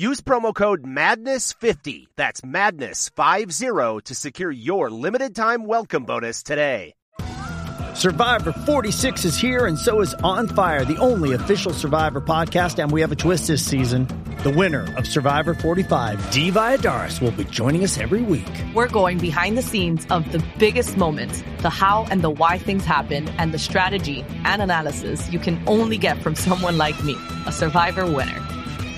Use promo code MADNESS50, that's MADNESS50, to secure your limited time welcome bonus today. Survivor 46 is here, and so is On Fire, the only official Survivor podcast. And we have a twist this season. The winner of Survivor 45, Dee Valladares, will be joining us every week. We're going behind the scenes of the biggest moments, the how and the why things happen, and the strategy and analysis you can only get from someone like me, a Survivor winner.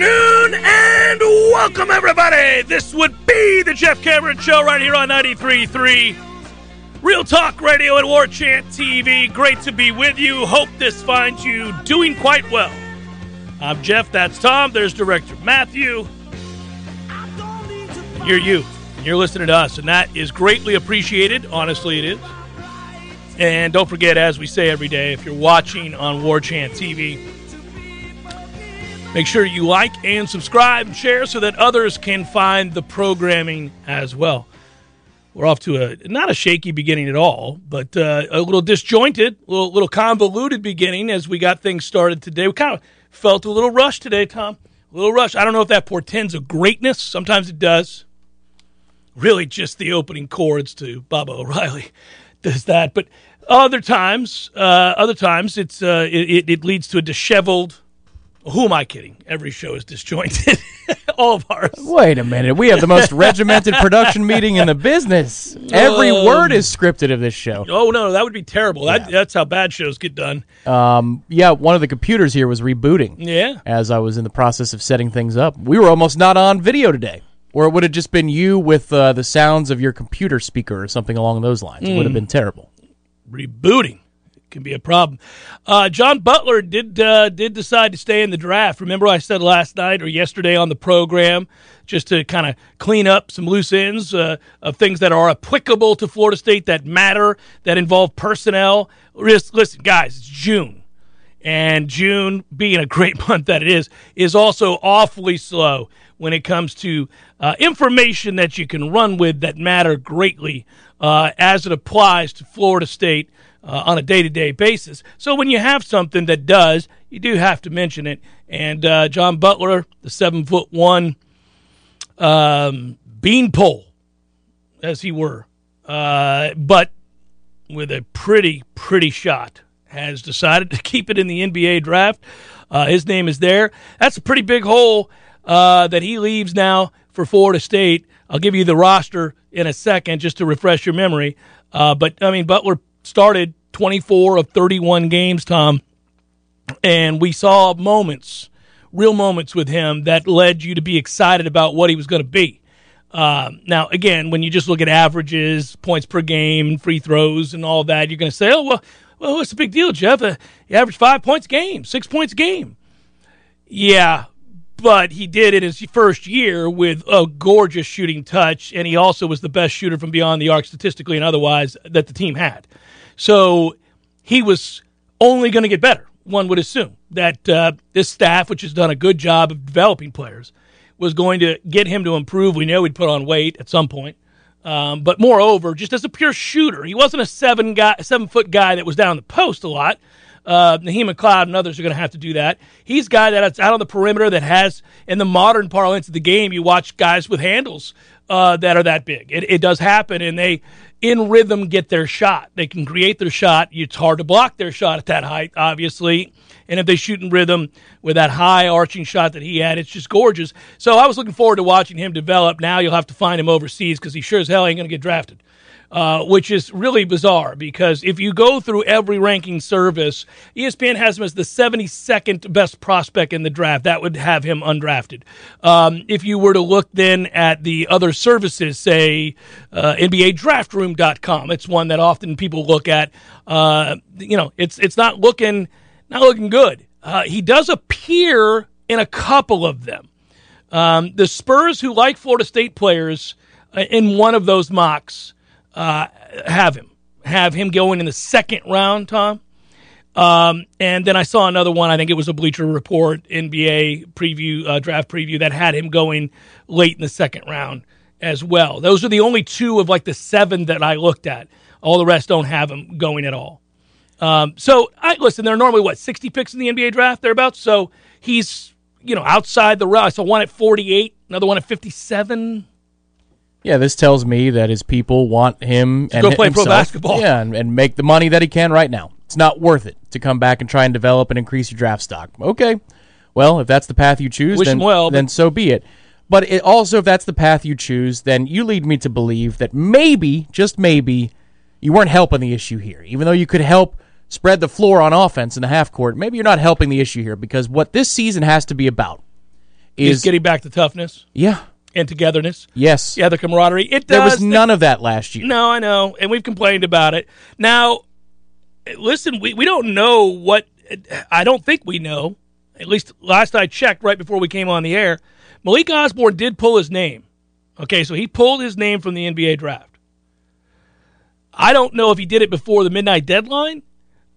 Afternoon and welcome, everybody. This would be the Jeff Cameron Show right here on 93.3 Real Talk Radio and War Chant TV. Great to be with you. Hope this finds you doing quite well. I'm Jeff. That's Tom. There's Director Matthew. You're you. You're listening to us, and that is greatly appreciated. Honestly, it is. And don't forget, as we say every day, if you're watching on War Chant TV, Make sure you like and subscribe and share so that others can find the programming as well. We're off to a not a shaky beginning at all, but uh, a little disjointed, a little, little convoluted beginning as we got things started today. We kind of felt a little rush today, Tom. A little rush. I don't know if that portends a greatness. Sometimes it does. Really, just the opening chords to Baba O'Riley does that. But other times, uh, other times, it's uh, it, it leads to a disheveled who am I kidding? Every show is disjointed. All of ours. Wait a minute. We have the most regimented production meeting in the business. Every Um, word is scripted of this show. Oh no, that would be terrible. That, that's how bad shows get done. Um, yeah, one of the computers here was rebooting Yeah. as I was in the process of setting things up. We were almost not on video today. Or it would have just been you with uh, the sounds of your computer speaker or something along those lines. It would Hmm. have been terrible. Rebooting can be a problem. Uh, John Butler did uh, did decide to stay in the draft. Remember, I said last night or yesterday on the program, just to kind of clean up some loose ends uh, of things that are applicable to Florida State that matter, that involve personnel. Listen, guys, it's June. And June, being a great month that it is, is also awfully slow when it comes to uh, information that you can run with that matter greatly uh, as it applies to Florida State uh, on a day to day basis. So when you have something that does, you do have to mention it. And uh, John Butler, the seven foot one um, beanpole, as he were, uh, but with a pretty, pretty shot, has decided to keep it in the NBA draft. Uh, his name is there. That's a pretty big hole uh, that he leaves now for Florida State. I'll give you the roster in a second just to refresh your memory. Uh, but, I mean, Butler started 24 of 31 games, Tom, and we saw moments, real moments with him that led you to be excited about what he was going to be. Um, now, again, when you just look at averages, points per game, free throws, and all that, you're going to say, "Oh, well, well, what's the big deal, Jeff? Uh, you average five points a game, six points a game." Yeah, but he did it his first year with a gorgeous shooting touch, and he also was the best shooter from beyond the arc statistically and otherwise that the team had. So he was only going to get better. One would assume that uh, this staff, which has done a good job of developing players, was going to get him to improve. We know he'd put on weight at some point. Um, but moreover, just as a pure shooter, he wasn't a seven guy, seven foot guy that was down the post a lot. Uh, Naheem McLeod and others are going to have to do that. He's a guy that's out on the perimeter that has, in the modern parlance of the game, you watch guys with handles uh, that are that big. It, it does happen, and they, in rhythm, get their shot. They can create their shot. It's hard to block their shot at that height, obviously. And if they shoot in rhythm with that high arching shot that he had, it's just gorgeous. So I was looking forward to watching him develop. Now you'll have to find him overseas because he sure as hell ain't going to get drafted. Uh, which is really bizarre because if you go through every ranking service, ESPN has him as the 72nd best prospect in the draft. That would have him undrafted. Um, if you were to look then at the other services, say uh, NBADraftRoom.com, it's one that often people look at. Uh, you know, it's it's not looking not looking good. Uh, he does appear in a couple of them. Um, the Spurs, who like Florida State players, uh, in one of those mocks uh, have him, have him going in the second round, Tom. Um, and then I saw another one. I think it was a Bleacher Report NBA preview, uh, draft preview that had him going late in the second round as well. Those are the only two of like the seven that I looked at. All the rest don't have him going at all. Um, so I listen. There are normally what sixty picks in the NBA draft thereabouts. So he's you know outside the rush. So one at forty eight, another one at fifty seven. Yeah, this tells me that his people want him and go play himself, pro basketball. Yeah, and, and make the money that he can right now. It's not worth it to come back and try and develop and increase your draft stock. Okay, well, if that's the path you choose, Wish then well, then so be it. But it also, if that's the path you choose, then you lead me to believe that maybe, just maybe, you weren't helping the issue here. Even though you could help spread the floor on offense in the half court, maybe you're not helping the issue here because what this season has to be about Is is getting back to toughness yeah, and togetherness. yes, Yeah, the camaraderie. It does. There was none of that last year. No, I know, and we've complained about it. Now, listen, we, we don't know what. I don't think we know. At least last I checked, right before we came on the air, Malik Osborne did pull his name. Okay, so he pulled his name from the NBA draft. I don't know if he did it before the midnight deadline.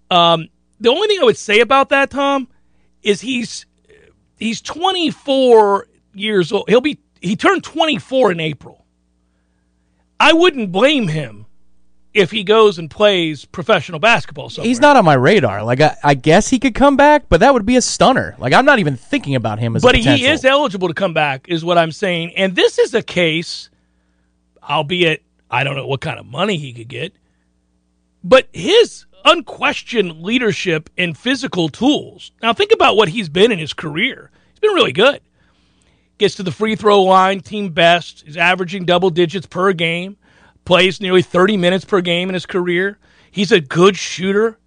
Um, the only thing I would say about that, Tom, is he's he's 24 years old. He'll be he turned 24 in April. I wouldn't blame him if he goes and plays professional basketball somewhere. He's not on my radar. Like I, I guess he could come back, but that would be a stunner. Like I'm not even thinking about him as. A But he is eligible to come back, is what I'm saying. And this is a case, albeit I don't know what kind of money he could get, but his unquestioned leadership and physical tools. Now think about what he's been in his career. He's been really good. Gets to the free throw line, team best. He's averaging double digits per game. Plays nearly 30 minutes per game in his career. He's a good shooter.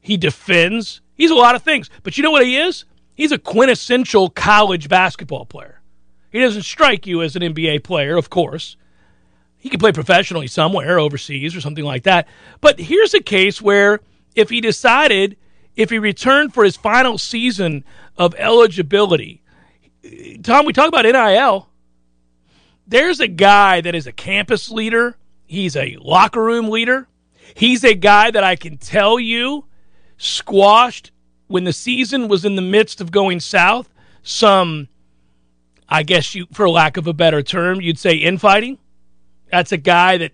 He defends. He's a lot of things. But you know what he is? He's a quintessential college basketball player. He doesn't strike you as an NBA player, of course. He could play professionally somewhere overseas or something like that. But here's a case where if he decided, if he returned for his final season of eligibility, Tom, we talk about NIL. There's a guy that is a campus leader. He's a locker room leader. He's a guy that I can tell you squashed when the season was in the midst of going south some I guess you for lack of a better term, you'd say infighting. That's a guy that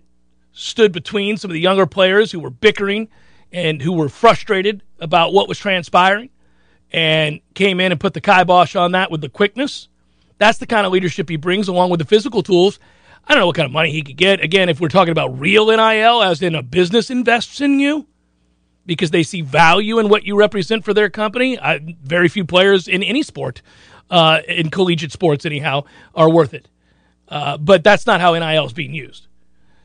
stood between some of the younger players who were bickering and who were frustrated about what was transpiring and came in and put the kibosh on that with the quickness. That's the kind of leadership he brings along with the physical tools. I don't know what kind of money he could get. Again, if we're talking about real NIL, as in a business invests in you because they see value in what you represent for their company, I, very few players in any sport, uh, in collegiate sports anyhow, are worth it. Uh, but that's not how NIL is being used.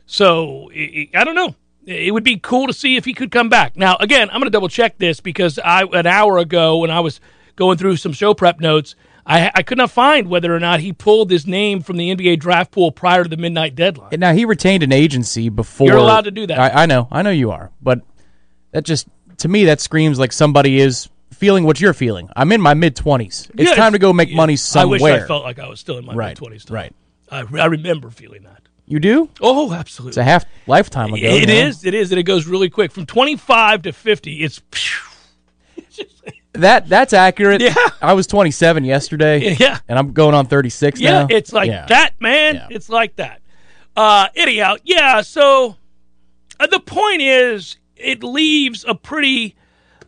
So i I don't know. It would be cool to see if he could come back. Now, again, I'm going to double check this because I an hour ago when I was going through some show prep notes, I, I could not find whether or not he pulled his name from the NBA draft pool prior to the midnight deadline. Now he retained an agency before. You're allowed to do that. I, I know, I know you are, but that just to me that screams like somebody is feeling what you're feeling. I'm in my mid twenties. It's Yeah, time to go make yeah. money somewhere. I wish I felt like I was still in my Right, mid twenties. right. I, I remember feeling that. You do? Oh, absolutely. It's a half lifetime ago. It you know? is. It is, and it goes really quick. From 25 to 50, it's. it's That that's accurate. Yeah. I was 27 yesterday. Yeah. and I'm going on 36 Yeah, now. it's like Yeah. that, man. Yeah. It's like that. Uh, anyhow, yeah. So uh, the point is, it leaves a pretty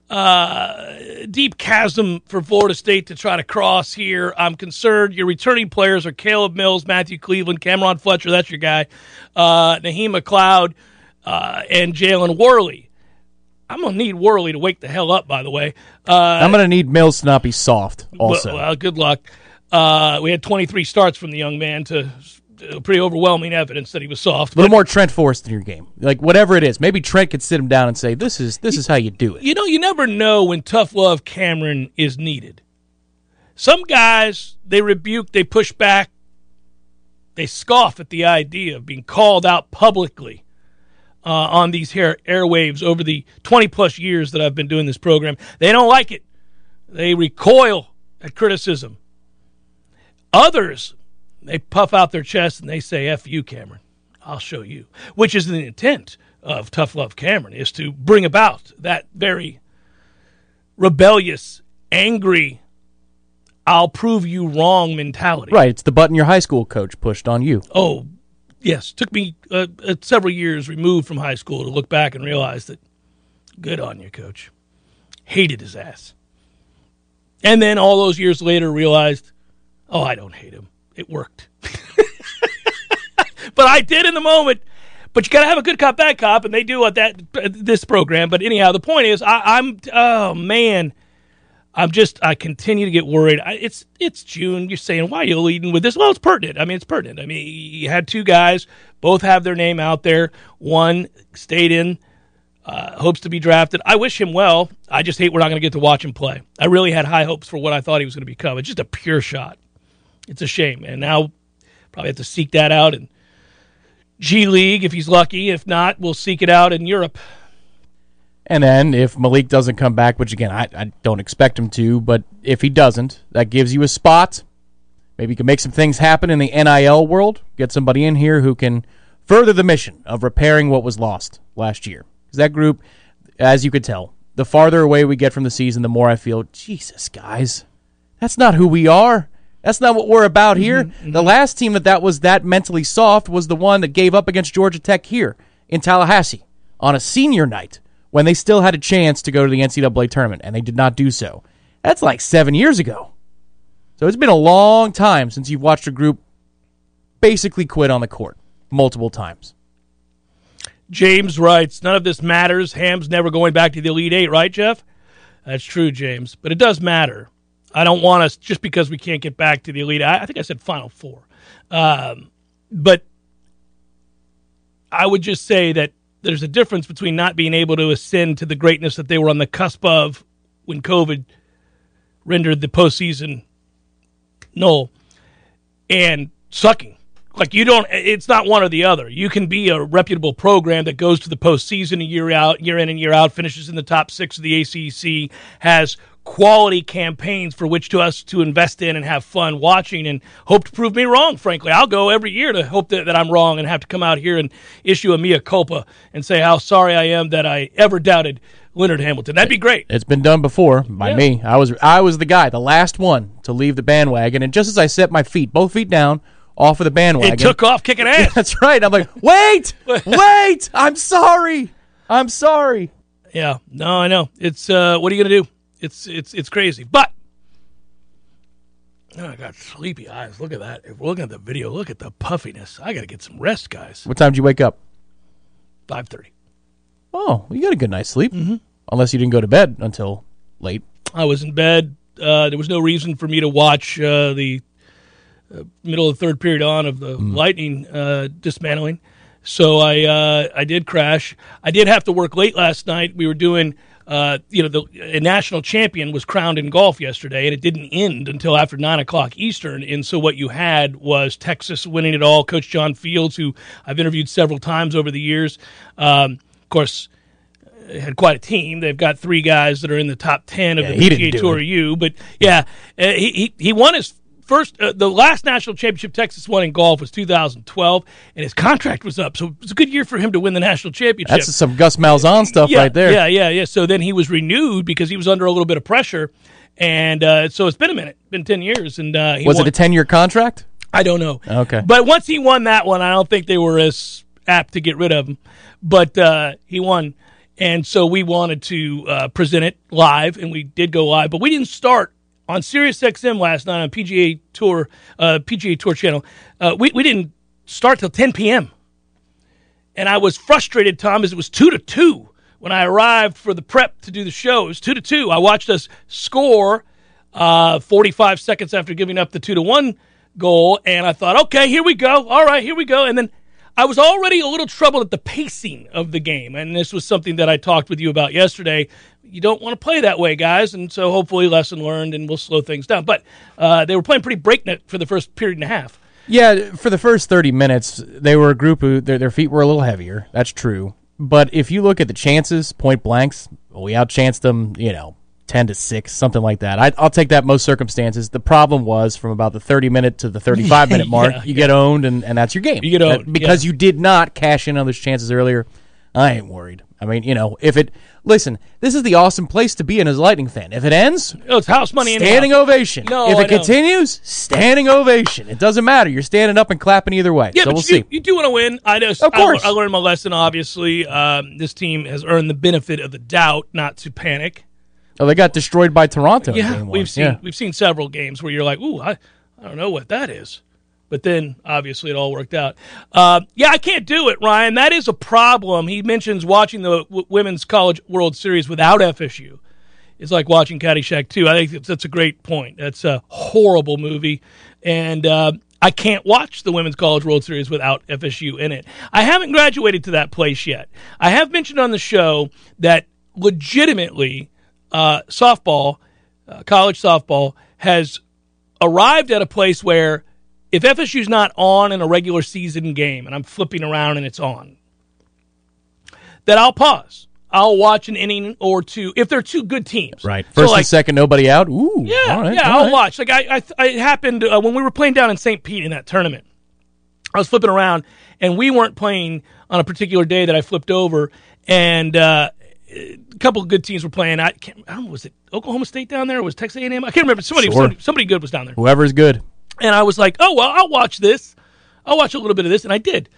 uh, deep chasm for Florida State to try to cross here. I'm concerned. Your returning players are Caleb Mills, Matthew Cleveland, Cam'Ron Fletcher. That's your guy. Uh, Naheem McLeod uh, and Jalen Warley. I'm gonna need Warley to wake the hell up. By the way, uh, I'm going to need Mills to not be soft. Also, well, well, good luck. Uh, we had 23 starts from the young man to pretty overwhelming evidence that he was soft. a little But, more Trent Forrest in your game. Like whatever it is, maybe Trent could sit him down and say, "This is this is how you do it." you know, you never know when tough love Cameron is needed. Some guys they rebuke, they push back, they scoff at the idea of being called out publicly uh, on these hair, airwaves over the 20 plus years that I've been doing this program. They don't like it. They recoil at criticism. Others, they puff out their chest and they say, F you, Cameron. I'll show you. Which is the intent of Tough Love Cameron, is to bring about that very rebellious, angry, I'll prove you wrong mentality. Right, it's the button your high school coach pushed on you. Oh, yes. Took me uh, uh, several years removed from high school to look back and realize that good on you, coach. Hated his ass. And then all those years later realized, oh, I don't hate him. It worked. but I did in the moment. But you got to have a good cop, bad cop, and they do at that this program. But anyhow, the point is, I, I'm oh man, I'm just I continue to get worried. I, it's it's June. You're saying why are you leading with this? Well, it's pertinent. I mean, it's pertinent. I mean, you had two guys, both have their name out there. One stayed in, uh, hopes to be drafted. I wish him well. I just hate we're not to get to watch him play. I really had high hopes for what I thought he was to become. It's just a pure shot. It's a shame, and now probably have to seek that out in G League if he's lucky. If not, we'll seek it out in Europe. And then if Malik doesn't come back, which again I, I don't expect him to, but if he doesn't, that gives you a spot. Maybe you can make some things happen in the NIL world. Get somebody in here who can further the mission of repairing what was lost last year. Because that group, as you could tell, the farther away we get from the season, the more I feel, Jesus, guys, that's not who we are. That's not what we're about mm-hmm. here. The mm-hmm. last team that that was that mentally soft was the one that gave up against Georgia Tech here in Tallahassee on a senior night when they still had a chance to go to the NCAA tournament and they did not do so. That's like seven years ago. So it's been a long time since you've watched a group basically quit on the court multiple times. James writes, none of this matters. Ham's never going back to the Elite Eight, right, Jeff? That's true, James. But it does matter. I don't want us just because we can't get back to the Elite. I, I think I said Final Four. Um, but I would just say that there's a difference between not being able to ascend to the greatness that they were on the cusp of when COVID rendered the postseason null and sucking. Like you don't, it's not one or the other. You can be a reputable program that goes to the postseason a year out, year in and year out, finishes in the top six of the ACC, has quality campaigns for which to us to invest in and have fun watching, and hope to prove me wrong. Frankly, I'll go every year to hope that, that I'm wrong and have to come out here and issue a mea culpa and say how sorry I am that I ever doubted Leonard Hamilton. That'd be great. It's been done before by Yeah. me. I was I was the guy, the last one to leave the bandwagon, and just as I set my feet, both feet down, off of the bandwagon, It took off kicking ass. That's right. I'm like, wait, wait. I'm sorry. I'm sorry. Yeah, no, I know. It's uh, what are you gonna do? It's it's it's crazy. But oh, I got sleepy eyes. Look at that. If we're looking at the video, look at the puffiness. I got to get some rest, guys. What time did you wake up? Five thirty. Oh, you got a good night's sleep. Mm-hmm. Unless you didn't go to bed until late. I was in bed. Uh, there was no reason for me to watch uh, the uh, middle of the third period on of the Lightning uh, dismantling. So I uh, I did crash. I did have to work late last night. We were doing. Uh, you know, the a national champion was crowned in golf yesterday, and it didn't end until after nine o'clock Eastern. And so, what you had was Texas winning it all. Coach John Fields, who I've interviewed several times over the years, um, of course, had quite a team. They've got three guys that are in the top ten of Yeah, the he PGA Tour it. U. But yeah, uh, he, he he won his first, uh, the last national championship Texas won in golf was 2012, and his contract was up. So it was a good year for him to win the national championship. That's some Gus Malzahn stuff yeah, right there. Yeah, yeah, yeah. So then he was renewed because he was under a little bit of pressure, and uh, so it's been a minute, been 10 years, and uh, he Was won. it a 10 year contract? I don't know. Okay. But once he won that one, I don't think they were as apt to get rid of him. But uh, he won. And so we wanted to uh, present it live, and we did go live. But we didn't start on Sirius XM last night on PGA Tour, uh, PGA Tour channel. Uh, we, we didn't start till 10 p.m. And I was frustrated, Tom, as it was 2 to 2 when I arrived for the prep to do the show. It was 2 to 2. I watched us score uh, 45 seconds after giving up the 2 to 1 goal, and I thought, okay, here we go. All right, here we go. And then I was already a little troubled at the pacing of the game, and this was something that I talked with you about yesterday. You don't want to play that way, guys, and so hopefully, lesson learned, and we'll slow things down. But uh, they were playing pretty breakneck for the first period and a half. Yeah, for the first 30 minutes, they were a group who their, their feet were a little heavier. That's true. But if you look at the chances, point blanks, we outchanced them, you know, 10 to 6, something like that. I, I'll take that most circumstances. The problem was from about the 30 minute to the 35 minute mark, Yeah, you get owned, and, and that's your game. You get That- owned, because yeah. you did not cash in on those chances earlier. I ain't worried. I mean, you know, if it. Listen, this is the awesome place to be in as a Lightning fan. If it ends, Oh, it's house money. anyhow. standing ovation. No, if I it know. continues, standing ovation. It doesn't matter. You're standing up and clapping either way. Yeah, so but we'll you, see. Do, you do want to win. I just, Of course. I, I learned my lesson. Obviously, um, this team has earned the benefit of the doubt not to panic. Oh, they got destroyed by Toronto. Yeah, we've seen Yeah. we've seen several games where you're like, ooh, I, I don't know what that is. But then obviously it all worked out. Uh, yeah, I can't do it, Ryan. That is a problem. He mentions watching the w- Women's College World Series without FSU. It's like watching Caddyshack 2. I think that's, a great point. That's a horrible movie. And uh, I can't watch the Women's College World Series without FSU in it. I haven't graduated to that place yet. I have mentioned on the show that legitimately uh, softball, uh, college softball, has arrived at a place where if FSU's not on in a regular season game and I'm flipping around and it's on, that I'll pause. I'll watch an inning or two if they're two good teams. Right. So, First like, and second, nobody out. Ooh. yeah, all right, yeah, I'll right. watch. Like I, I, I happened uh, when we were playing down in St. Pete in that tournament. I was flipping around, and we weren't playing on a particular day that I flipped over, and uh, a couple of good teams were playing. I can't. I don't know. Was it Oklahoma State down there? Or was Texas A&M? I can't remember. Somebody, Sure. somebody, somebody good was down there. Whoever's good. And I was like, oh, well, I'll watch this. I'll watch a little bit of this. And I did.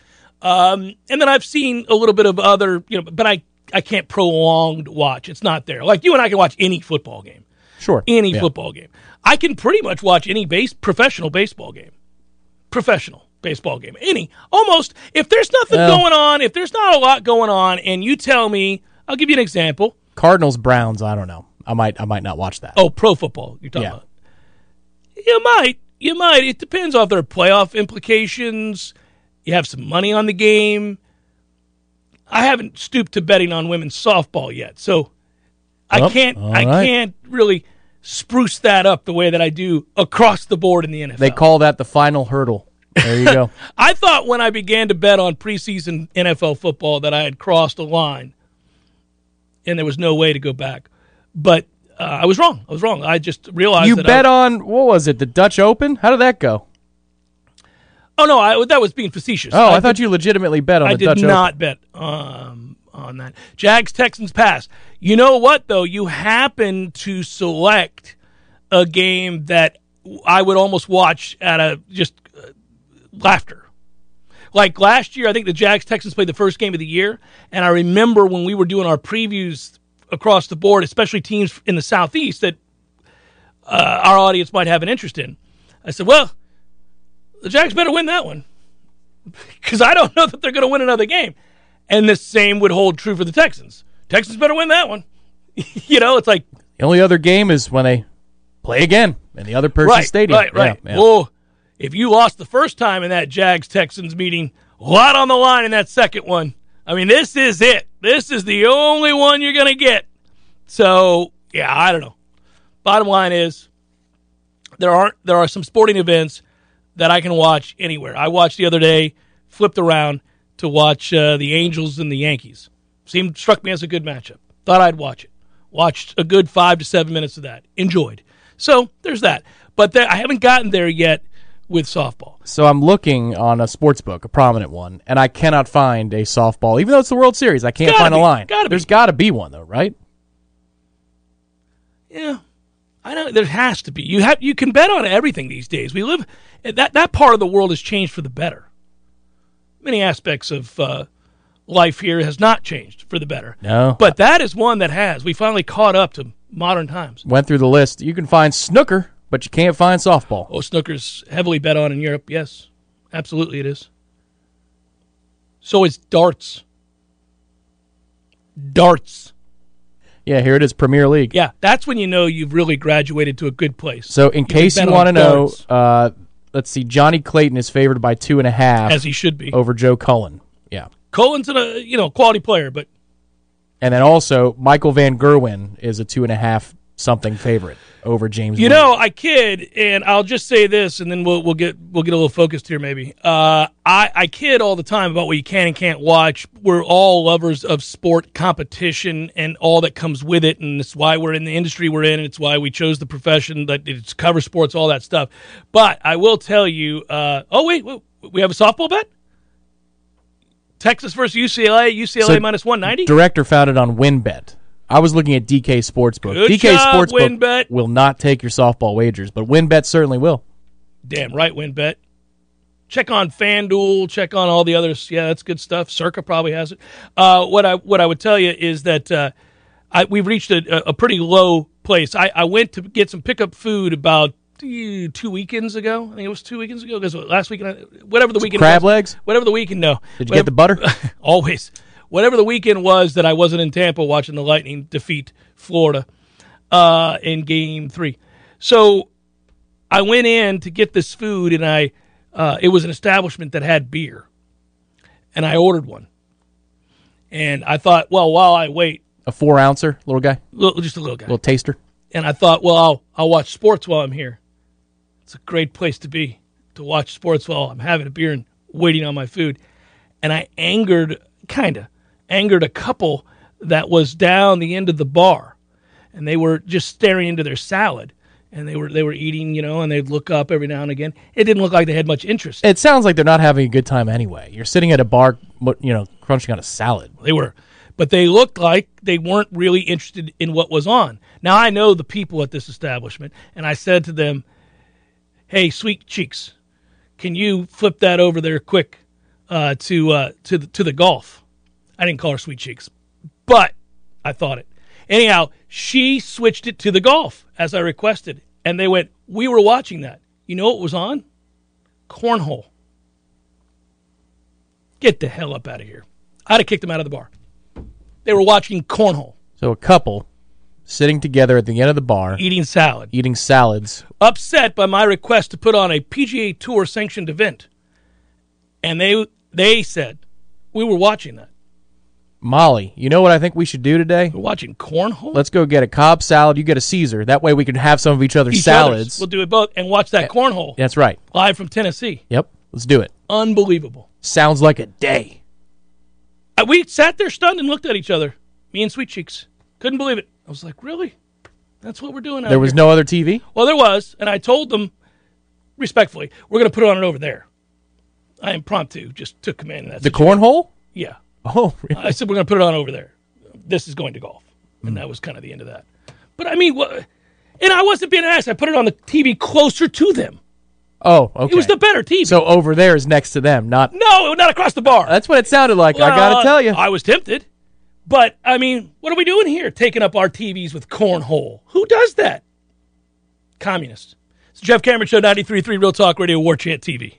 Um, and then I've seen a little bit of other, you know, but I, I can't prolonged watch. It's not there. Like you and I can watch any football game, Sure. any Yeah. football game. I can pretty much watch any base professional baseball game, professional baseball game, any almost. If there's nothing Well- going on, if there's not a lot going on, and you tell me, I'll give you an example. Cardinals, Browns. I don't know. I might. I might not watch that. Oh, pro football. You're talking Yeah. about. You might. You might. It depends on if there are playoff implications. You have some money on the game. I haven't stooped to betting on women's softball yet, so I Oh, can't. I right. can't really spruce that up the way that I do across the board in the NFL. They call that the final hurdle. There you go. I thought when I began to bet on preseason NFL football that I had crossed a line, and there was no way to go back. But uh, I was wrong. I was wrong. I just realized you bet I, on what was it? The Dutch Open? How did that go? Oh no, I, that was being facetious. Oh, I, did- thought you legitimately bet on I the did not bet um, on that. Jags Texans pass. You know what though? You happen to select a game that I would almost watch at a just uh, laughter. Like last year, I think the Jags Texans played the first game of the year, and I remember when we were doing our previews across the board, especially teams in the southeast that uh, our audience might have an interest in. I said, "Well, the Jags better win that one." because I don't know that they're going to win another game. And the same would hold true for the Texans. Texans better win that one. you know, it's like The only other game is when they play again in the other person's right, stadium. right, right. Yeah, yeah. Well, if you lost the first time in that Jags Texans meeting, a lot on the line in that second one. I mean, this is it. This is the only one you're going to get. So, yeah, I don't know. Bottom line is there aren't there are some sporting events that I can watch anywhere. I watched the other day, flipped around to watch uh, the Angels and the Yankees. Seemed struck me as a good matchup. Thought I'd watch it. Watched a good five to seven minutes of that. Enjoyed. So there's that. but I haven't gotten there yet with softball. So I'm looking on a sports book, a prominent one, and I cannot find a softball. Even though it's the World Series, I can't Gotta find a line. Gotta. There's got to be one though, right? Yeah, I know there has to be. You have you can bet on everything these days. We live that that part of the world has changed for the better. Many aspects of uh, life here has not changed for the better. No. but that is one that has. We finally caught up to modern times. Went through the list. You can find snooker, but you can't find softball. Oh, snooker's heavily bet on in Europe. Yes, absolutely it is. So is darts. Darts. Yeah, here it is, Premier League. Yeah, that's when you know you've really graduated to a good place. So in You case you want to know, uh, let's see, Johnny Clayton is favored by two and a half as he should be. over Joe Cullen. Yeah. Cullen's a you know quality player, but And then also Michael Van Gerwen is a two and a half something favorite over James. You know, I kid, and I'll just say this, and then we'll we'll get we'll get a little focused here, maybe. Uh, I I kid all the time about what you can and can't watch. We're all lovers of sport competition and all that comes with it, and it's why we're in the industry we're in. And it's why we chose the profession that it's cover sports, all that stuff. But I will tell you. Uh, oh wait, wait, we have a softball bet. Texas versus UCLA. UCLA So, minus one ninety. director found it on WynnBET. I was looking at DK Sportsbook. Good DK job, Sportsbook WynnBET. will not take your softball wagers, but WynnBET certainly will. Damn right, win bet. Check on FanDuel. Check on all the others. Yeah, that's good stuff. Circa probably has it. Uh, what I what I would tell you is that uh, I, we've reached a, a pretty low place. I, I went to get some pickup food about eh, two weekends ago. I think it was two weekends ago because last weekend, whatever the weekend, crab was, legs? whatever the weekend. No, Did you get the butter? always. Whatever the weekend was that I wasn't in Tampa watching the Lightning defeat Florida uh, in Game Three. So I went in to get this food, and I uh, it was an establishment that had beer, and I ordered one. And I thought, well, while I wait, A four ouncer, little guy, little, just a little guy, little taster. and I thought, well, I'll I'll watch sports while I'm here. It's a great place to be to watch sports while I'm having a beer and waiting on my food. And I angered, kind of angered a couple that was down the end of the bar, and they were just staring into their salad, and they were they were eating, you know, and they'd look up every now and again. It didn't look like they had much interest. It sounds like they're not having a good time anyway. You're sitting at a bar, you know, crunching on a salad. They were, but they looked like they weren't really interested in what was on. Now I know the people at this establishment, and I said to them, "Hey, sweet cheeks, can you flip that over there quick uh, to uh, to the, to the golf?" I didn't call her sweet cheeks, but I thought it. Anyhow, she switched it to the golf as I requested, and they went. We were watching that. You know what was on? Cornhole. Get the hell up out of here. I'd have kicked them out of the bar. They were watching cornhole, So a couple sitting together at the end of the bar, eating salad, eating salads. upset by my request to put on a PGA Tour sanctioned event. And they they said we were watching that. Molly, you know what I think we should do today? We're watching cornhole. Let's go get a Cobb salad. You get a Caesar. That way we can have some of each other's Each salads. other's. We'll do it both and watch that cornhole That's right. live from Tennessee. Yep. Let's do it. Unbelievable. Sounds like a day. Uh, We sat there stunned and looked at each other. Me and Sweet Cheeks couldn't believe it. I was like, really? That's what we're doing. out There was here?" no other TV. Well, there was, and I told them respectfully, we're going to put it on it over there. I impromptu just took command of that. The situation. cornhole? Yeah. Oh, really? I said we're going to put it on over there. This is going to golf, and that was kind of the end of that. But I mean, what? And I wasn't being asked. I put it on the TV closer to them. oh, okay. It was the better TV. so over there is next to them, not. no, not across the bar. That's what it sounded like. I gotta tell you. I was tempted, but I mean, what are we doing here? Taking up our TVs with cornhole? Who does that? Communist. It's Jeff Cameron Show, 93.3 Real Talk Radio, War Chant TV.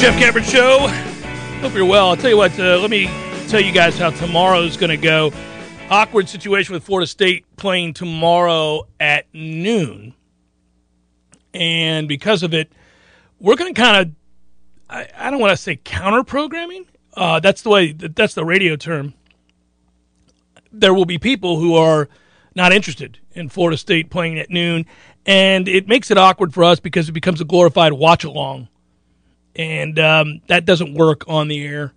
Jeff Cameron Show, Hope you're well. I'll tell you what, uh, let me tell you guys how tomorrow's going to go. Awkward situation with Florida State playing tomorrow at noon. And because of it, we're going to kind of, I, I don't want to say counter programming. Uh, that's the way, that's the radio term. There will be people who are not interested in Florida State playing at noon. And it makes it awkward for us because it becomes a glorified watch along and um, that doesn't work on the air,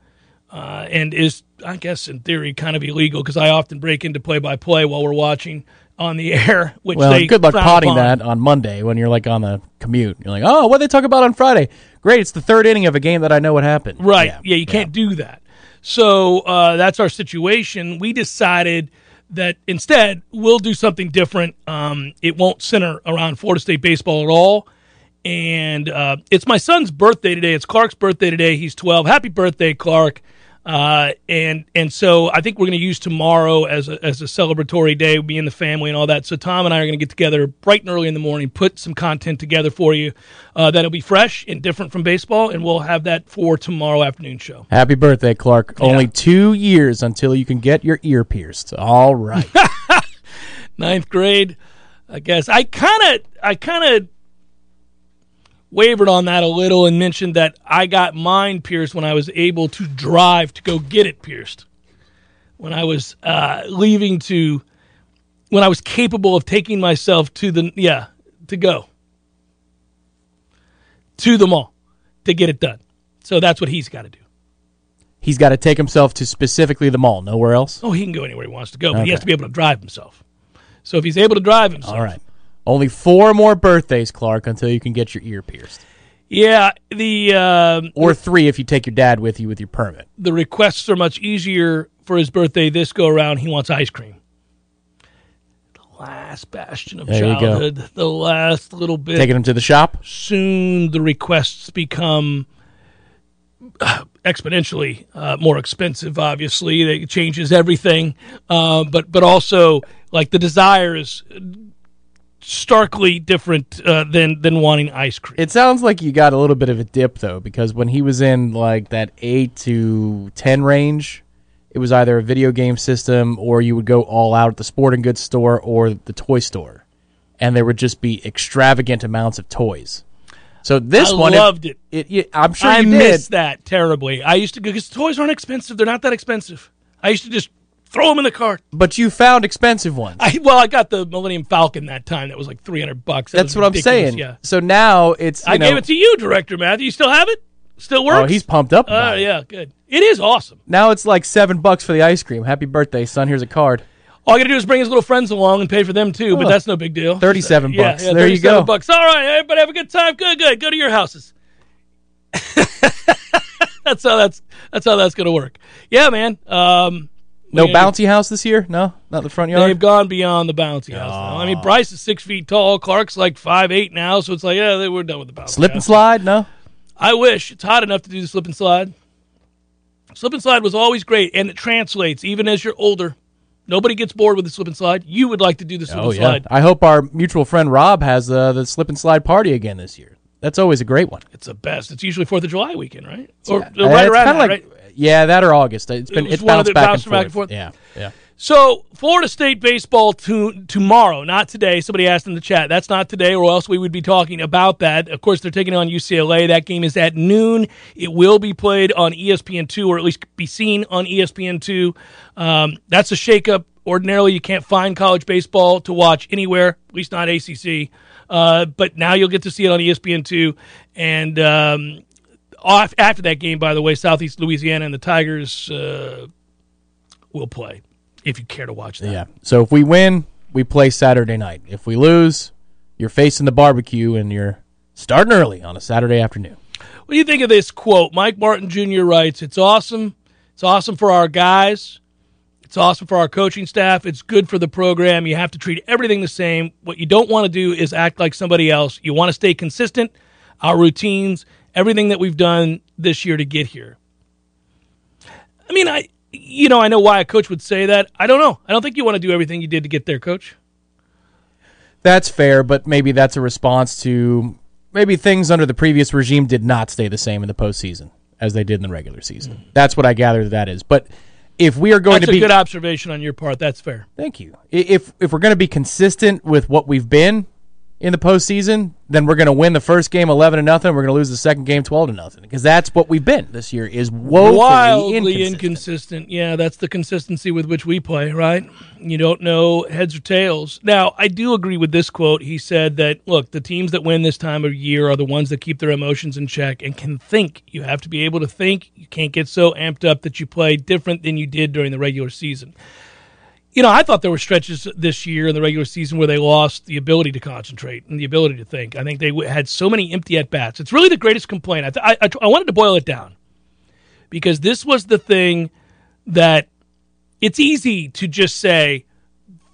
uh, and is I guess in theory kind of illegal because I often break into play by play while we're watching on the air. Which Well, they good luck potting upon. that on Monday when you're like on the commute. You're like, oh, what they talk about on Friday? Great, it's the third inning of a game that I know what happened. Right. Yeah, you can't do that. So uh, that's our situation. We decided that instead we'll do something different. Um, it won't center around Florida State baseball at all. And uh, it's my son's birthday today. It's Clark's birthday today. He's 12. Happy birthday, Clark. Uh, and and so I think we're going to use tomorrow as a, as a celebratory day, me and the family and all that. So Tom and I are going to get together bright and early in the morning, put some content together for you uh, that'll be fresh and different from baseball, and we'll have that for tomorrow afternoon show. Happy birthday, Clark. Only two years until you can get your ear pierced. All right. ninth grade. I guess I kind of I kind of wavered on that a little and mentioned that I got mine pierced when I was able to drive to go get it pierced. When I was uh, leaving to, when I was capable of taking myself to the yeah to go to the mall to get it done. So that's what he's got to do. He's got to take himself to specifically the mall, nowhere else. Oh, he can go anywhere he wants to go, but he has to be able to drive himself. So if he's able to drive himself, All right. Only four more birthdays, Clark, until you can get your ear pierced. Yeah, the um, Or three if you take your dad with you with your permit. the requests are much easier for his birthday this go around. He wants ice cream. The last bastion of There childhood, the last little bit. Taking him to the shop. Soon the requests become uh, exponentially uh, more expensive. Obviously, it changes everything, uh, but but also like the desire is starkly different uh, than than wanting ice cream. It sounds like you got a little bit of a dip though, because when he was in like that eight to ten range, it was either a video game system or you would go all out at the sporting goods store or the toy store, and there would just be extravagant amounts of toys. So this I one, loved it. It, it- I'm sure I you miss did. that terribly. I used to go because toys aren't expensive. They're not that expensive. I used to just throw them in the cart. But you found expensive ones. I well, I got the Millennium Falcon that time. That was like three hundred bucks. That That's what I'm saying. Yeah, So now it's you I know, gave it to you, Director Matthew. You still have it? Still works? Oh, he's pumped up. Oh it. yeah, good. It is awesome. Now it's like seven bucks for the ice cream. Happy birthday, son. Here's a card. All I got to do is bring his little friends along and pay for them too. But Oh. that's no big deal. 37 Yeah, bucks. yeah, There you 37 go. Bucks. All right, everybody have a good time. Good, good. Go to your houses. that's how that's that's how that's gonna work. Yeah, man. Um, No we- bouncy house this year? No, not the front yard. They've gone beyond the bouncy house. Now. I mean, Bryce is six feet tall. Clark's like five eight now, so it's like, yeah, they were done with the bouncy. Slip and slide? No. I wish it's hot enough to do the slip and slide. Slip and slide was always great, and it translates even as you're older. Nobody gets bored with the slip and slide. You would like to do the slip Oh and yeah. slide. I hope our mutual friend Rob has uh, the slip and slide party again this year. That's always a great one. It's the best. It's usually Fourth of July weekend, right? Or Uh, right it's around that, like, right? Yeah, that or August. It's been was it's bounced back, bounced and back forth. and forth. Yeah, yeah. So Florida State baseball to, tomorrow, not today. Somebody asked in the chat. That's not today, or else we would be talking about that. Of course, they're taking on UCLA. That game is at noon. It will be played on ESPN two, or at least be seen on ESPN two. Um, that's a shakeup. Ordinarily, you can't find college baseball to watch anywhere, at least not ACC. Uh, but now you'll get to see it on ESPN two, and um, off, after that game, by the way, Southeast Louisiana and the Tigers uh, will play. If you care to watch that. Yeah. So if we win, we play Saturday night. If we lose, you're facing the barbecue and you're starting early on a Saturday afternoon. What do you think of this quote? Mike Martin Jr. writes, It's awesome. It's awesome for our guys. It's awesome for our coaching staff. It's good for the program. You have to treat everything the same. What you don't want to do is act like somebody else. You want to stay consistent, our routines, everything that we've done this year to get here. I mean, I you know, I know why a coach would say that. I don't know. I don't think you want to do everything you did to get there, coach. That's fair, but maybe that's a response to maybe things under the previous regime did not stay the same in the postseason. as they did in the regular season. Mm-hmm. That's what I gather that, is. But if we are going That's to a be good observation on your part. That's fair. Thank you. If if we're going to be consistent with what we've been in the postseason, then we're going to win the first game eleven to nothing. We're going to lose the second game twelve to nothing because that's what we've been this year. Is woefully Wildly inconsistent. inconsistent. Yeah, that's the consistency with which we play, right? You don't know heads or tails. Now, I do agree with this quote. He said that, look, the teams that win this time of year are the ones that keep their emotions in check and can think. You have to be able to think. You can't get so amped up that you play different than you did during the regular season. You know, I thought there were stretches this year in the regular season where they lost the ability to concentrate and the ability to think. I think they had so many empty at bats. It's really the greatest complaint. I, th- I, I, I wanted to boil it down because this was the thing that it's easy to just say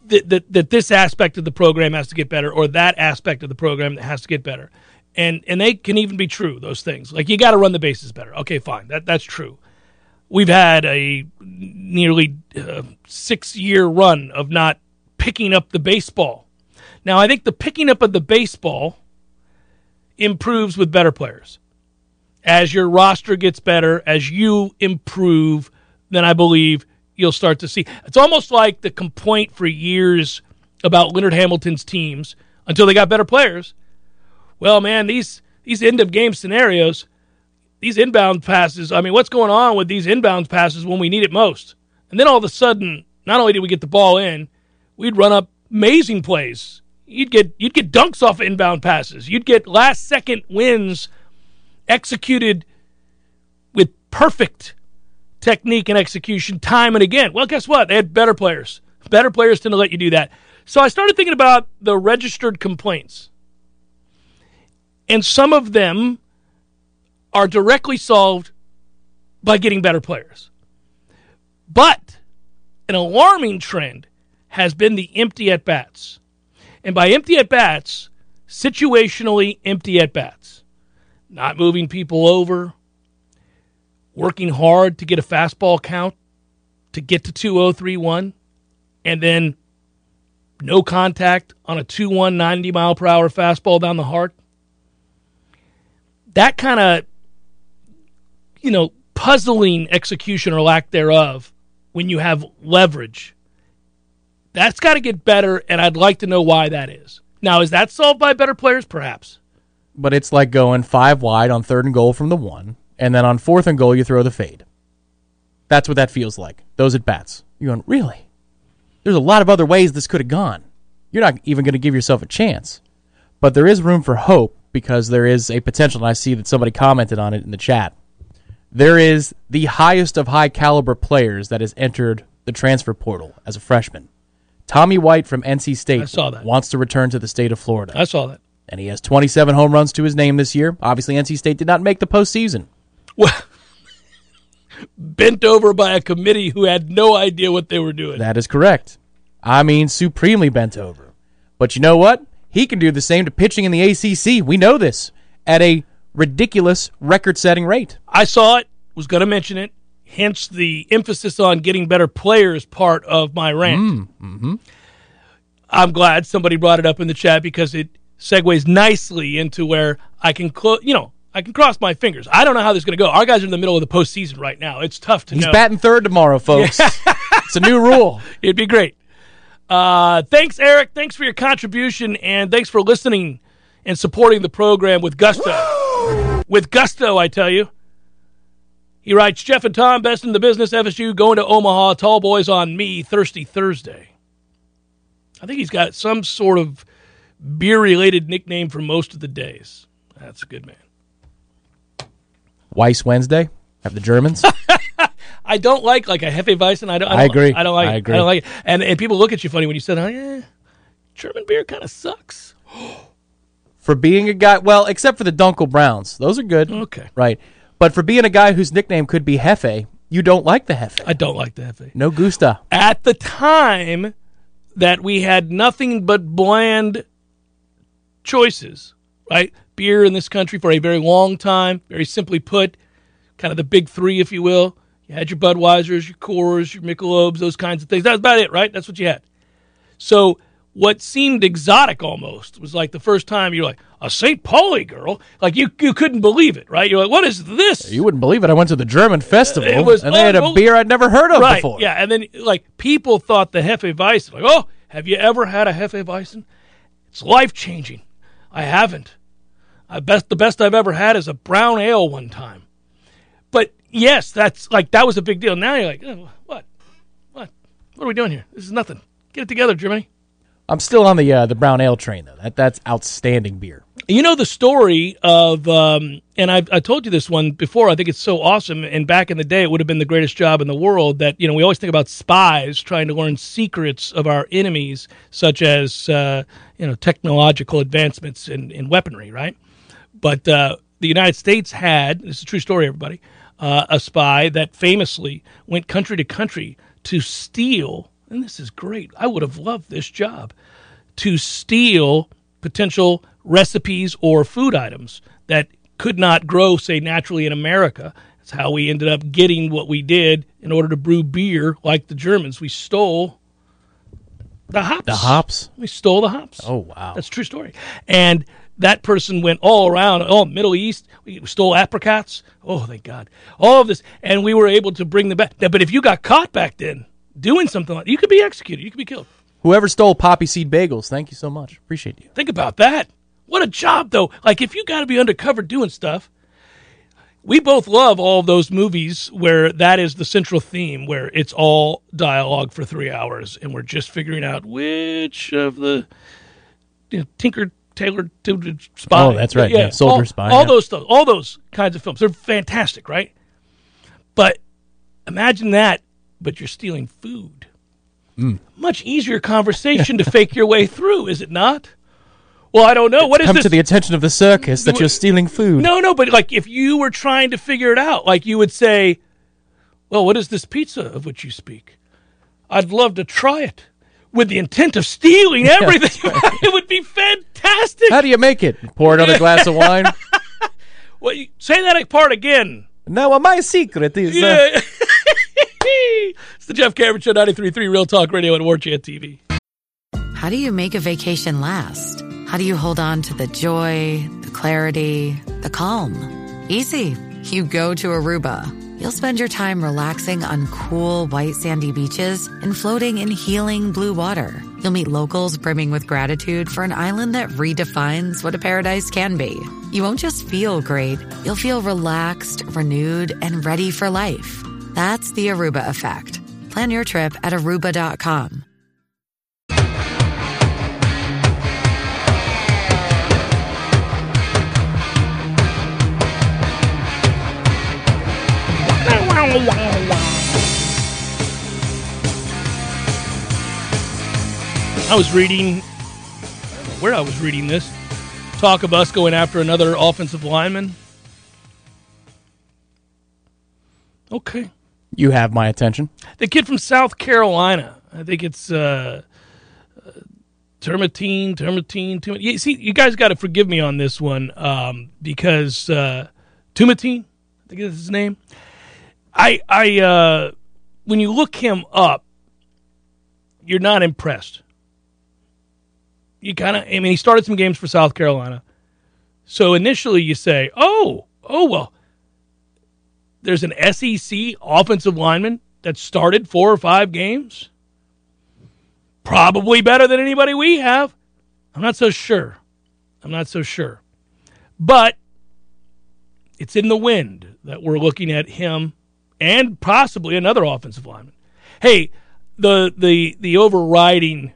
that, that, that this aspect of the program has to get better or that aspect of the program that has to get better. And, and they can even be true, those things. Like, you got to run the bases better. Okay, fine. That, that's true. We've had a nearly uh, six year run of not picking up the baseball. Now, I think the picking up of the baseball improves with better players as your roster gets better, as you improve, then I believe you'll start to see. It's almost like the complaint for years about Leonard Hamilton's teams until they got better players. Well, man, these these end of game scenarios, these inbound passes. I mean, what's going on with these inbound passes when we need it most? And then all of a sudden, not only did we get the ball in, we'd run up amazing plays. You'd get you'd get dunks off inbound passes. You'd get last second wins executed with perfect technique and execution time and again. Well, guess what? They had better players. Better players tend to let you do that. So I started thinking about the registered complaints. And some of them are directly solved by getting better players. But an alarming trend has been the empty at bats. And by empty at bats, situationally empty at bats not moving people over, working hard to get a fastball count to get to 2031, and then no contact on a 2 1 90 mile per hour fastball down the heart. That kind of, you know, puzzling execution or lack thereof when you have leverage. That's got to get better, and I'd like to know why that is. Now, is that solved by better players? Perhaps but it's like going five wide on third and goal from the one, and then on fourth and goal you throw the fade. That's what that feels like. Those at bats. You're going, really? There's a lot of other ways this could have gone. You're not even going to give yourself a chance. But there is room for hope because there is a potential, and I see that somebody commented on it in the chat. There is the highest of high caliber players that has entered the transfer portal as a freshman. Tommy White from NC State I saw that. wants to return to the state of Florida I saw that. and he has 27 home runs to his name this year. Obviously, NC State did not make the postseason. Well, bent over by a committee who had no idea what they were doing. That is correct. I mean, supremely bent over. But you know what? He can do the same to pitching in the ACC. We know this at a ridiculous record-setting rate. I saw it, was going to mention it, hence the emphasis on getting better players part of my rant. I'm glad somebody brought it up in the chat because it segues nicely into where I can, clo- you know, I can cross my fingers. I don't know how this is going to go. Our guys are in the middle of the postseason right now. It's tough to He's know. batting third tomorrow, folks. it's a new rule. It'd be great. Uh, thanks, Eric. Thanks for your contribution, and thanks for listening and supporting the program with gusto. With gusto, I tell you. He writes, Jeff and Tom, best in the business, FSU, going to Omaha, tall boys on me, Thirsty Thursday. I think he's got some sort of beer-related nickname for most of the days. That's a good man. Weiss Wednesday. Have the Germans. I don't like like a Hefeweizen. I don't. I, don't, I agree. I don't like. I agree. I don't like it. And and people look at you funny when you said, "Oh yeah, German beer kind of sucks." for being a guy, well, except for the Dunkel Browns. Those are good. Okay. Right. But for being a guy whose nickname could be Hefe, you don't like the Hefe. I don't like the Hefe. no gusta. At the time that we had nothing but bland choices, right? Beer in this country for a very long time, very simply put, kind of the big three, if you will. You had your Budweisers, your Coors, your Michelobs, those kinds of things. That's about it, right? That's what you had. So what seemed exotic almost. It was like the first time you're like, a St. Pauli girl? Like you, you couldn't believe it, right? You're like, what is this? You wouldn't believe it. I went to the German festival It was and they had a beer I'd never heard of right. before. Yeah, and then like people thought the Hefeweizen, like, oh, have you ever had a Hefeweizen? It's life changing. I haven't. I best the best I've ever had is a brown ale one time. But yes, that's like that was a big deal. Now you're like, oh, what, what, what are we doing here? This is nothing. Get it together, Germany. I'm still on the uh, the brown ale train though. That that's outstanding beer. You know the story of, um, and I, I told you this one before. I think it's so awesome. And back in the day, it would have been the greatest job in the world. That you know, we always think about spies trying to learn secrets of our enemies, such as uh, you know technological advancements in, in weaponry, right? But uh, the United States had this is a true story, everybody. Uh, a spy that famously went country to country to steal, and this is great. I would have loved this job to steal potential recipes or food items that could not grow, say, naturally in America. That's how we ended up getting what we did in order to brew beer like the Germans. We stole the hops. The hops. We stole the hops. Oh wow. That's a true story. And that person went all around, oh, Middle East. We stole apricots. Oh, thank God. All of this. And we were able to bring them back. But if you got caught back then doing something like you could be executed, you could be killed. Whoever stole poppy seed bagels, thank you so much. Appreciate you. Think about that. What a job, though. Like, if you got to be undercover doing stuff, we both love all those movies where that is the central theme, where it's all dialogue for three hours, and we're just figuring out which of the you know, Tinker Tailor to spy. Oh, that's right. Yeah, Soldier all, Spy, All yeah. those stuff, all those kinds of films. They're fantastic, right? But imagine that, but you're stealing food. Hmm. Much easier conversation to fake your way through, is it not? Well, I don't know. What is Come this? to the attention of the circus that you're stealing food. No, no, but like if you were trying to figure it out, like you would say, "Well, what is this pizza of which you speak? I'd love to try it." With the intent of stealing everything, it would be fantastic. How do you make it? Pour another glass of wine. Well, you, say that part again. Now, my secret is. Uh, Yeah. It's the Jeff Cameron Show, 93.3 Real Talk Radio and War Chant TV. How do you make a vacation last? How do you hold on to the joy, the clarity, the calm? Easy. You go to Aruba. You'll spend your time relaxing on cool, white, sandy beaches and floating in healing blue water. You'll meet locals brimming with gratitude for an island that redefines what a paradise can be. You won't just feel great, you'll feel relaxed, renewed, and ready for life. That's the Aruba effect. Plan your trip at aruba.com. I was reading, I where I was reading this. Talk of us going after another offensive lineman. Okay. You have my attention. The kid from South Carolina. I think it's uh, uh, Termatine, Termatine, Termatine. You see, you guys got to forgive me on this one um, because uh, Tumatine, I think is his name. I, I, uh, when you look him up, you're not impressed. You kind of, I mean, he started some games for South Carolina. So initially you say, oh, oh, well, there's an SEC offensive lineman that started four or five games. Probably better than anybody we have. I'm not so sure. I'm not so sure. But it's in the wind that we're looking at him and possibly another offensive lineman. Hey, the the the overriding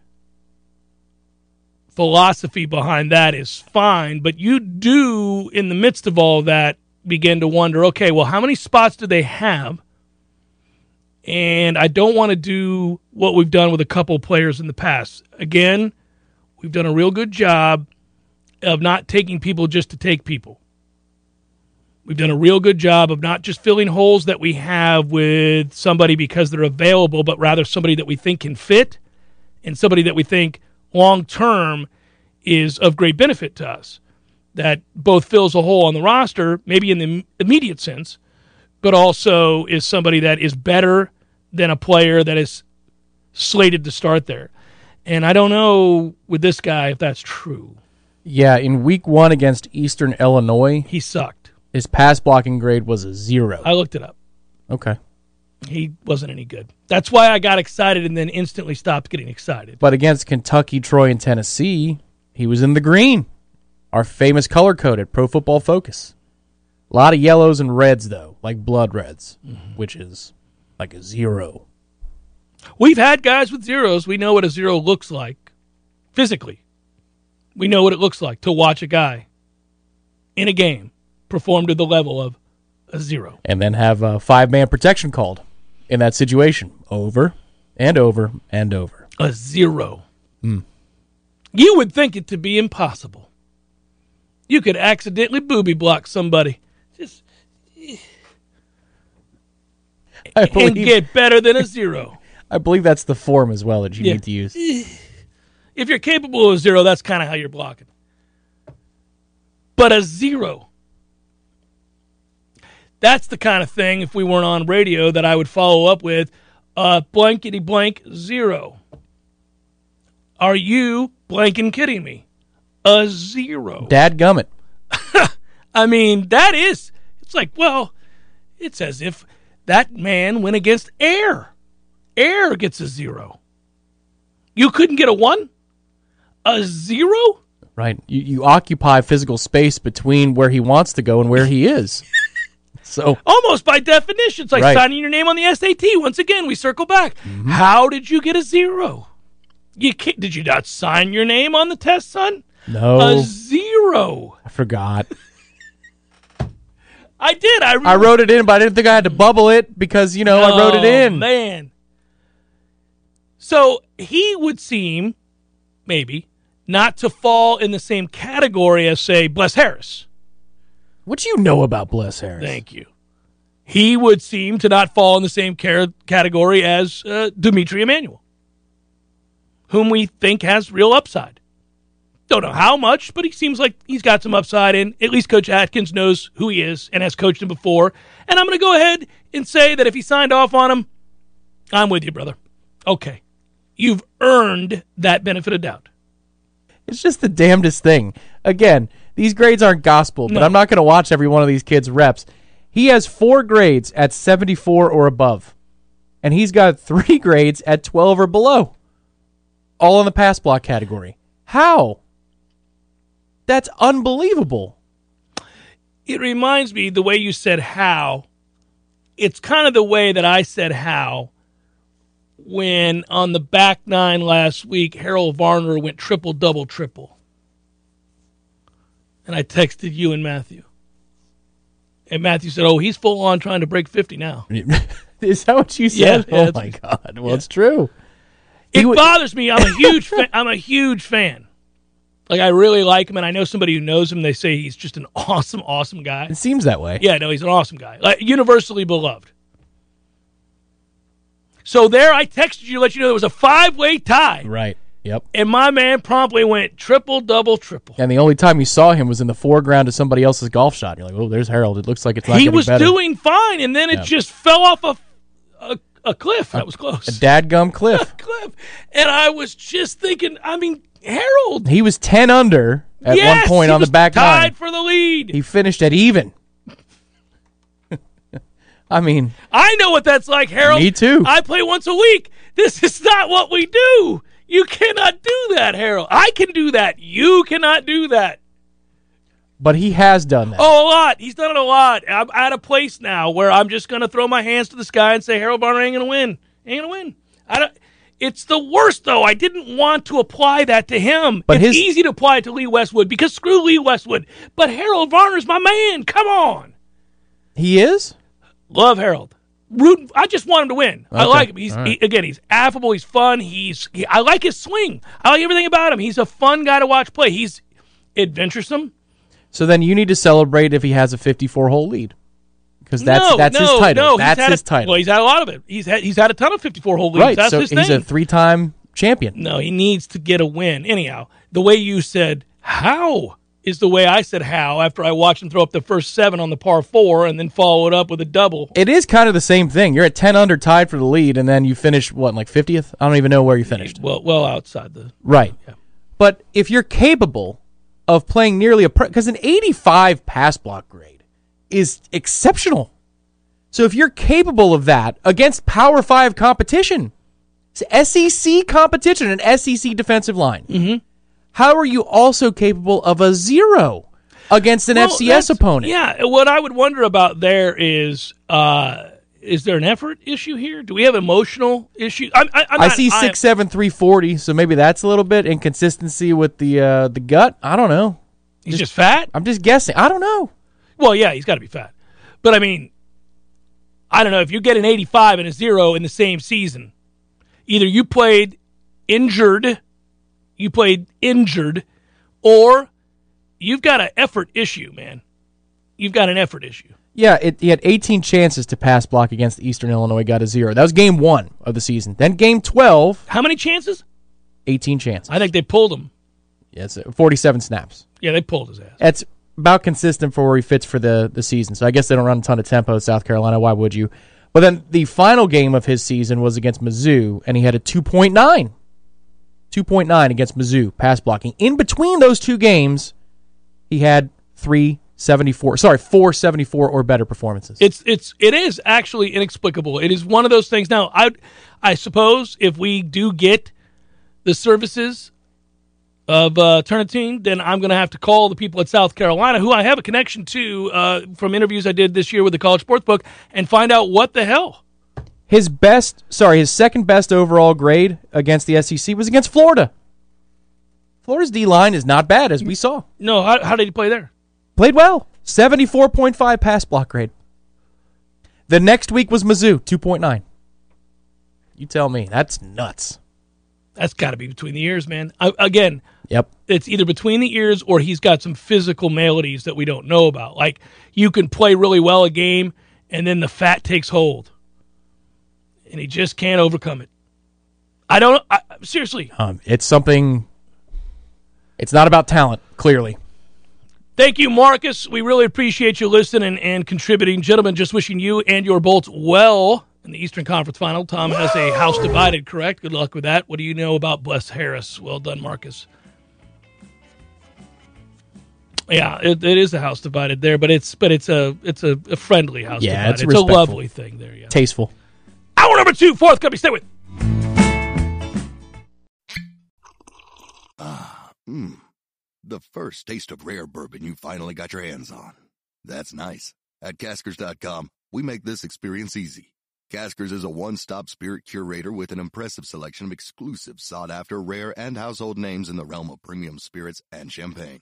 philosophy behind that is fine, but you do in the midst of all that begin to wonder, okay, well, how many spots do they have? And I don't want to do what we've done with a couple players in the past. Again, we've done a real good job of not taking people just to take people. We've done a real good job of not just filling holes that we have with somebody because they're available, but rather somebody that we think can fit and somebody that we think long term is of great benefit to us. That both fills a hole on the roster, maybe in the immediate sense, but also is somebody that is better than a player that is slated to start there. And I don't know with this guy if that's true. Yeah, in week one against Eastern Illinois, He sucked. his pass blocking grade was a zero. I looked it up. Okay. He wasn't any good. That's why I got excited and then instantly stopped getting excited. But against Kentucky, Troy, and Tennessee, he was in the green. Our famous color code at Pro Football Focus. A lot of yellows and reds, though, like blood reds, mm-hmm. which is like a zero. We've had guys with zeros. We know what a zero looks like physically. We know what it looks like to watch a guy in a game perform to the level of a zero. And then have a five man protection called in that situation over and over and over. A zero. Hmm. You would think it to be impossible. You could accidentally booby block somebody just I and get better than a zero. I believe that's the form as well that you Yeah. need to use. If you're capable of zero, that's kind of how you're blocking. But a zero, that's the kind of thing, if we weren't on radio, that I would follow up with uh, blankety blank zero. Are you blanking kidding me? A zero. Dad gummit. I mean, that is, it's like, well, it's as if that man went against air. Air gets a zero. You couldn't get a one? A zero? Right. You, you occupy physical space between where he wants to go and where he is. so Almost by definition. It's like Right. signing your name on the SAT. Once again, we circle back. Mm-hmm. How did you get a zero? You can't, did you not sign your name on the test, son? No, A zero. I forgot. I did. I, I wrote it in, but I didn't think I had to bubble it because you know I wrote it Oh, in. Man. So he would seem, maybe, not to fall in the same category as, say, Bless Harris. What do you know about Bless Harris? Thank you. He would seem to not fall in the same car- category as uh, D'Mitri Emmanuel, whom we think has real upside. Don't know how much, but he seems like he's got some upside, and at least Coach Atkins knows who he is and has coached him before. And I'm going to go ahead and say that if he signed off on him, I'm with you, brother. Okay. You've earned that benefit of doubt. It's just the damnedest thing. Again, these grades aren't gospel, but No. I'm not going to watch every one of these kids' reps. He has four grades at 74 or above, and he's got three grades at 12 or below, all in the pass block category. How? That's unbelievable. it reminds me the way you said how it's kind of the way that i said how when on the back nine last week harold varner went triple double triple and i texted you and matthew and matthew said oh he's full on trying to break 50 now Is that what you said? Yeah, yeah, oh my God! Well, it's true. it would- bothers me i'm a huge fan i'm a huge fan like i really like him and i know somebody who knows him they say he's just an awesome awesome guy It seems that way. Yeah, no, he's an awesome guy. Like universally beloved. So there I texted you to let you know there was a five way tie. Right. Yep. And my man promptly went triple, double, triple. And the only time you saw him was in the foreground of somebody else's golf shot. You're like, oh, there's Harold. It looks like it's not He was better. doing fine, and then it Yeah. just fell off a, a, a cliff. That was close. a dadgum cliff. cliff. And I was just thinking, I mean, Harold. he was 10 under at yes, one point on the back tied nine. for the lead. He finished at even. I mean, I know what that's like, Harold. Me too. I play once a week. This is not what we do. You cannot do that, Harold. I can do that. You cannot do that. but he has done that. Oh, a lot. He's done it a lot. I'm at a place now where I'm just going to throw my hands to the sky and say Harold Varner ain't going to win. Ain't going to win. I don't. It's the worst though. I didn't want to apply that to him. But it's his- easy to apply it to Lee Westwood because screw Lee Westwood. But Harold Varner's my man. Come on. He is? Love Harold. Root, I just want him to win. I like him. He's right. he, again. He's affable. He's fun. He's. He, I like his swing. I like everything about him. He's a fun guy to watch play. He's adventuresome. So then you need to celebrate if he has a 54 hole lead. Because that's no, that's no, his title. No, that's his a, title. Well, he's had a lot of it. He's had he's had a ton of fifty four hole leads. right. That's so he's thing. a three time champion. no, he needs to get a win. Anyhow, the way you said, how is the way I said how after I watched him throw up the first seven on the par four and then follow it up with a double. It is kind of the same thing. You're at 10 under tied for the lead, and then you finish, what, like 50th? I don't even know where you finished. Well, well outside the Right. Yeah. But if you're capable of playing nearly a because an 85 pass block grade is exceptional. So if you're capable of that against Power Five competition, SEC competition, an SEC defensive line, mm-hmm. how are you also capable of a zero against an Well, FCS opponent? Yeah, what I would wonder about there is, uh, is there an effort issue here? Do we have emotional issue? I'm, I, I'm I not- see I'm- six seven three forty, so maybe that's a little bit inconsistency with the uh, the gut. I don't know. He's just fat. I'm just guessing. I don't know. Well, yeah, he's got to be fat. But I mean, I don't know if you get an 85 and a zero in the same season. Either you played injured, you played injured, or you've got an effort issue, man. You've got an effort issue. Yeah, it, he had 18 chances to pass block against Eastern Illinois, got a zero. That was game one of the season. Then game 12, How many chances? 18 chances. I think they pulled him. Yes, 47 snaps. Yeah, they pulled his ass. That's about consistent for where he fits for the, the season. So I guess they don't run a ton of tempo South Carolina. Why would you? But then the final game of his season was against Mizzou, and he had a 2.9. 2.9 against Mizzou, pass blocking. In between those two games, he had 374, sorry, 474 or better performances. It's it's it is actually inexplicable. It is one of those things. Now, I I suppose if we do get the services of uh, Turnetine, then I'm going to have to call the people at South Carolina, who I have a connection to uh, from interviews I did this year with the College Sportsbook, and find out what the hell. His best, sorry, his second best overall grade against the SEC was against Florida. Florida's D line is not bad, as we saw. No, how, how did he play there? Played well. 74.5 pass block grade. The next week was Mizzou, 2.9. You tell me. That's nuts. That's got to be between the ears, man. I, again, Yep. it's either between the ears or he's got some physical maladies that we don't know about. Like you can play really well a game and then the fat takes hold, and he just can't overcome it. I don't. I, seriously, Um, it's something. It's not about talent, clearly. thank you, Marcus. We really appreciate you listening and contributing, gentlemen. Just wishing you and your Bolts well in the Eastern Conference Final. Tom has a house divided. Correct. Good luck with that. What do you know about Bless Harris? Well done, Marcus. Yeah, it, it is a house divided there, but it's but it's a it's a, a friendly house Yeah, divided. it's It's, a lovely thing there. Yeah. Tasteful. Hour number two, fourth company. Stay with. Ah, Mmm. The first taste of rare bourbon you finally got your hands on. That's nice. At Caskers.com, we make this experience easy. Caskers is a one-stop spirit curator with an impressive selection of exclusive, sought-after, rare, and household names in the realm of premium spirits and champagne.